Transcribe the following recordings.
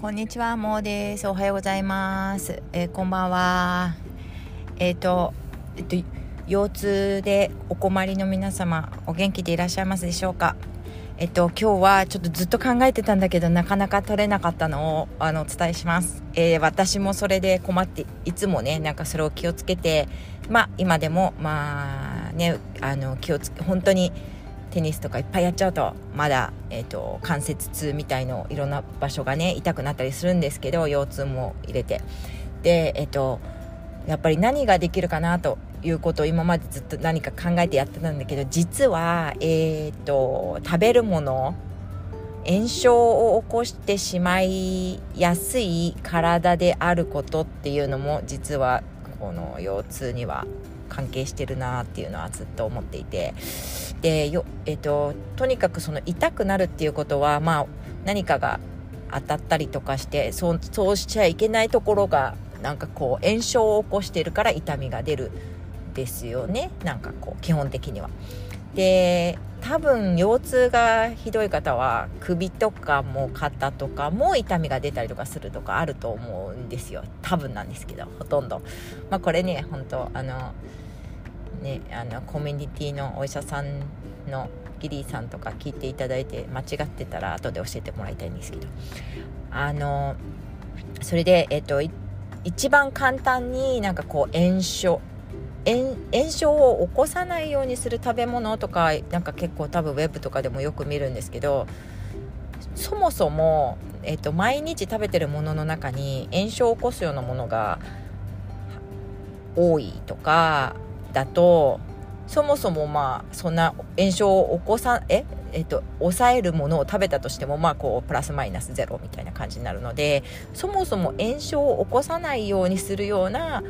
こんにちは、もうです。おはようございます。えー、こんばんは。えっ、ー、と、えっ、と、腰痛でお困りの皆様、お元気でいらっしゃいますでしょうか？えっと、今日はちょっとずっと考えてたんだけど、なかなか取れなかったのを、あの、お伝えします。えー、私もそれで困って、いつもね、なんかそれを気をつけて、まあ、今でも、まあ、ね、あの、気をつけ、本当に、テニスとかいっぱいやっちゃうとまだ、えーと、関節痛みたいのいろんな場所がね痛くなったりするんですけど腰痛も入れて。でえっ、ー、とやっぱり何ができるかなということを今までずっと何か考えてやってたんだけど実は、えーと、食べるもの炎症を起こしてしまいやすい体であることっていうのも実はこの腰痛には関係してるなっていうのはずっと思っていて。でよ、えーと、とにかくその痛くなるっていうことは、まあ、何かが当たったりとかしてそうそうしちゃいけないところがなんかこう炎症を起こしてるから痛みが出るですよね。なんかこう基本的には。で多分腰痛がひどい方は首とかも肩とかも痛みが出たりとかするとかあると思うんですよ。多分なんですけどほとんど。まあこれね本当あのねあのコミュニティのお医者さんのギリーさんとか聞いていただいて間違ってたら後で教えてもらいたいんですけど。あのそれでえっと一番簡単になんかこう炎症炎症を起こさないようにする食べ物とかなんか結構多分ウェブとかでもよく見るんですけどそもそも、えっと、毎日食べてるものの中に炎症を起こすようなものが多いとかだとそもそもまあそんな炎症を起こさえ？えっと、抑えるものを食べたとしても、まあ、こうプラスマイナスゼロみたいな感じになるのでそもそも炎症を起こさないようにするような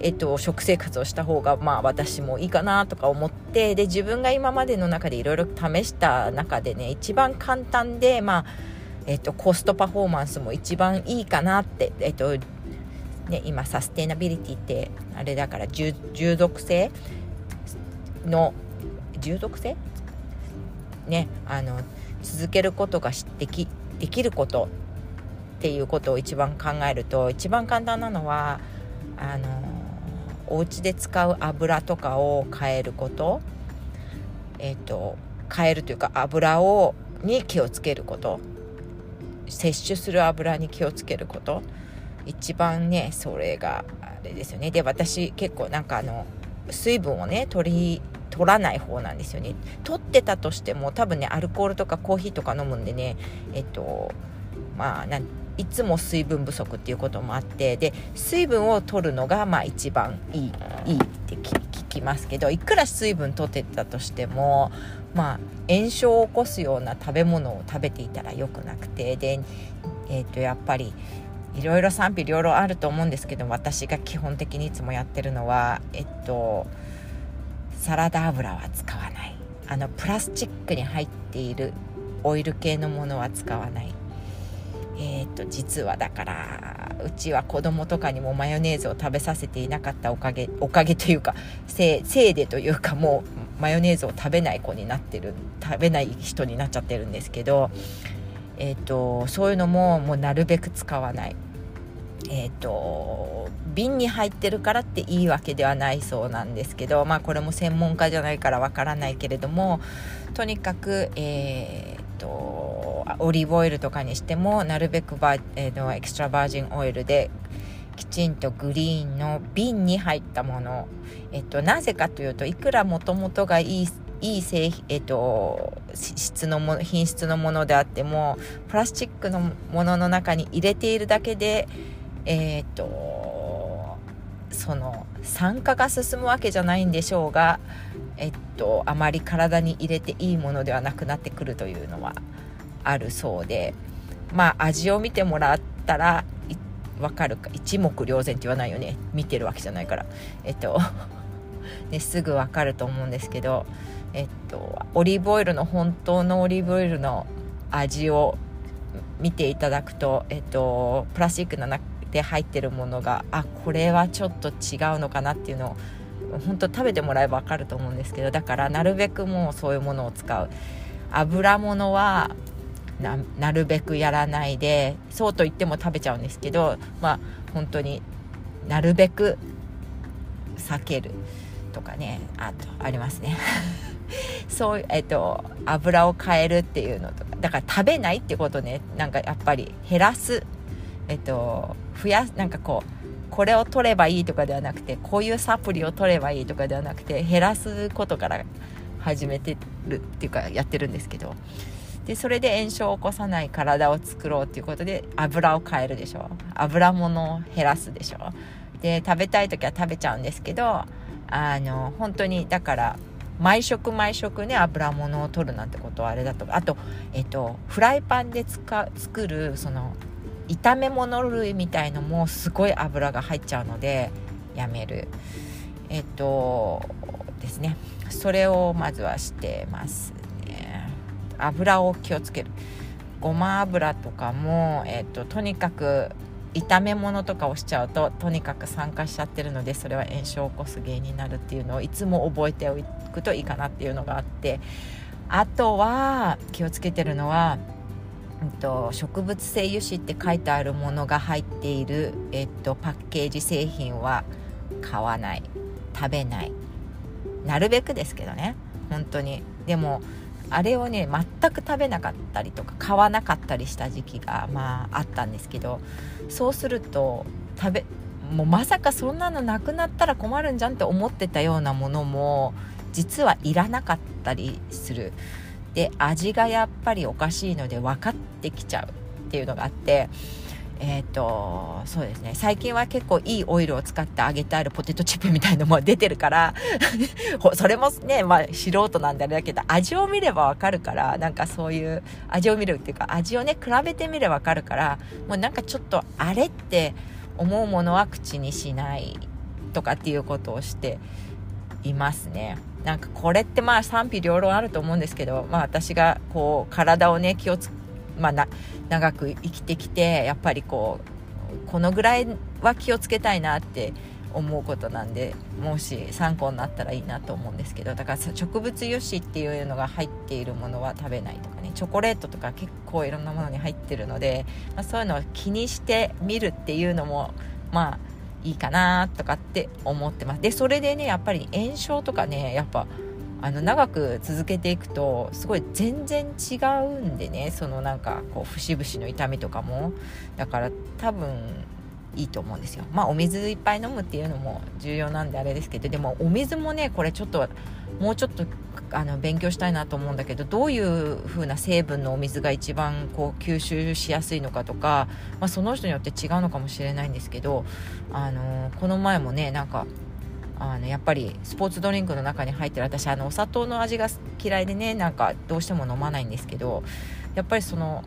えっと、食生活をした方が、まあ、私もいいかなとか思ってで自分が今までの中でいろいろ試した中でね一番簡単で、まあえっと、コストパフォーマンスも一番いいかなって、えっとね、今サステナビリティってあれだから従属性？の従属性？ねあの続けることができできることっていうことを一番考えると一番簡単なのはあのお家で使う油とかを変えること。えっ、ー、と変えるというか油をに気をつけること。摂取する油に気をつけること。一番ねそれがあれですよね。で私結構なんかあの水分をね取り取らない方なんですよね。取ってたとしても多分ねアルコールとかコーヒーとか飲むんでねえっとまあいつも水分不足っていうこともあってで水分を取るのがまあ一番いいいいって聞きますけどいくら水分取ってたとしてもまあ炎症を起こすような食べ物を食べていたらよくなくてで、えー、とやっぱりいろいろ賛否両論あると思うんですけど私が基本的にいつもやってるのはえっとサラダ油は使わない。あのプラスチックに入っているオイル系のものは使わない。えー、っと実はだからうちは子供とかにもマヨネーズを食べさせていなかったおかげおかげというかせいでというかもうマヨネーズを食べない子になってる食べない人になっちゃってるんですけど、えー、っとそういうのももうなるべく使わない。えーと、瓶に入ってるからっていいわけではないそうなんですけどまあこれも専門家じゃないからわからないけれどもとにかくえっ、とオリーブオイルとかにしてもなるべくバ、えー、のエクストラバージンオイルできちんとグリーンの瓶に入ったもの、えっと、なぜかというといくらもともとがいいいい製品、えっと、質のも品質のものであってもプラスチックのものの中に入れているだけでえー、とその酸化が進むわけじゃないんでしょうがえっとあまり体に入れていいものではなくなってくるというのはあるそうでまあ味を見てもらったらわかるか一目瞭然って言わないよね。見てるわけじゃないから。えっと ね、すぐわかると思うんですけどえっとオリーブオイルの本当のオリーブオイルの味を見ていただくと、えっと、プラスチックの中で入ってるものがあこれはちょっと違うのかなっていうのを本当食べてもらえば分かると思うんですけどだからなるべくもうそういうものを使う。油物はなるべくやらないでそうと言っても食べちゃうんですけどまあ本当になるべく避けるとかねあとありますね。そうえっと油を変えるっていうのとか。だから食べないってことね。なんかやっぱり減らす。えっと増やす。なんかこうこれを取ればいいとかではなくてこういうサプリを取ればいいとかではなくて減らすことから始めてるっていうかやってるんですけど。でそれで炎症を起こさない体を作ろうっていうことで油を変えるでしょ油物を減らすでしょで食べたい時は食べちゃうんですけどあの本当にだから毎食毎食ね油物を取るなんてことはあれだとか。あとえっとフライパンで使作るその炒め物類みたいのもすごい油が入っちゃうのでやめる。えっとですね。それをまずはしてますね。油を気をつける。ごま油とかも、えっと、とにかく炒め物とかをしちゃうととにかく酸化しちゃってるのでそれは炎症を起こす原因になるっていうのをいつも覚えておいてくといいかなっていうのがあってあとは気をつけてるのはえっと、植物性油脂って書いてあるものが入っている、えっと、パッケージ製品は買わない。食べない。なるべくですけどね。本当に。でもあれをね全く食べなかったりとか買わなかったりした時期がまああったんですけどそうすると食べもうまさかそんなのなくなったら困るんじゃんって思ってたようなものも実はいらなかったりする。で味がやっぱりおかしいので分かってきちゃうっていうのがあってえっ、ー、とそうですね最近は結構いいオイルを使って揚げてあるポテトチップみたいのも出てるから それもね、まあ、素人なんであれだけど味を見ればわかるからなんかそういう味を見るっていうか味をね比べてみればわかるからもうなんかちょっとあれって思うものは口にしないとかっていうことをしていますね。なんかこれってまあ賛否両論あると思うんですけど、まあ、私がこう体をね気をつまあ、な長く生きてきてやっぱりこうこのぐらいは気をつけたいなって思うことなんでもし参考になったらいいなと思うんですけどだから植物油脂っていうのが入っているものは食べないとかねチョコレートとか結構いろんなものに入ってるので、まあ、そういうのを気にしてみるっていうのもまあいいかなとかって思ってます。でそれでねやっぱり炎症とかねやっぱあの長く続けていくとすごい全然違うんでねそのなんかこう節々の痛みとかも。だから多分いいと思うんですよ。まあお水いっぱい飲むっていうのも重要なんであれですけどでもお水もねこれちょっともうちょっとあの勉強したいなと思うんだけどどういう風な成分のお水が一番こう吸収しやすいのかとか、まあ、その人によって違うのかもしれないんですけど、あのこの前もねなんかあのやっぱりスポーツドリンクの中に入ってる私あのお砂糖の味が嫌いでねなんかどうしても飲まないんですけどやっぱりその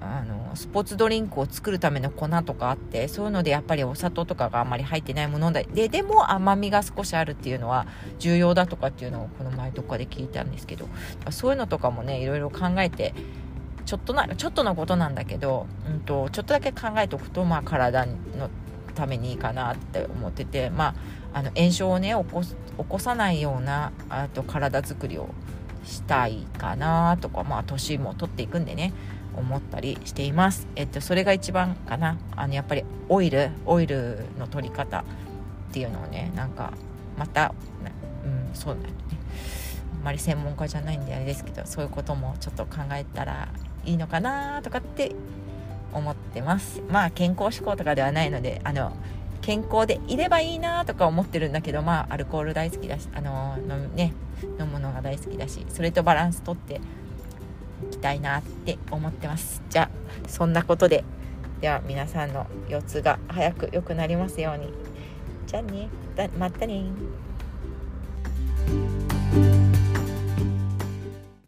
あのスポーツドリンクを作るための粉とかあってそういうのでやっぱりお砂糖とかがあんまり入ってないものでででも甘みが少しあるっていうのは重要だとかっていうのをこの前どっかで聞いたんですけど。そういうのとかもねいろいろ考えてちょっとなちょっとのことなんだけど、うんと、ちょっとだけ考えておくと、まあ、体のためにいいかなって思ってて、まあ、あの炎症をね起こ起こさないようなあと体づくりをしたいかなとかまあ年も取っていくんでね。思ったりしています。えっと、それが一番かな。あの、やっぱりオイル、オイルの取り方っていうのをね、なんか、また、うん、そうだよね。あんまり専門家じゃないんであれですけど、そういうこともちょっと考えたらいいのかなとかって思ってます。まあ、健康志向とかではないので、あの、健康でいればいいなとか思ってるんだけどまあアルコール大好きだしあのね飲むのが大好きだしそれとバランスとっていきたいなって思ってます。じゃあそんなことで。では皆さんの腰痛が早く良くなりますように。じゃあね。またね。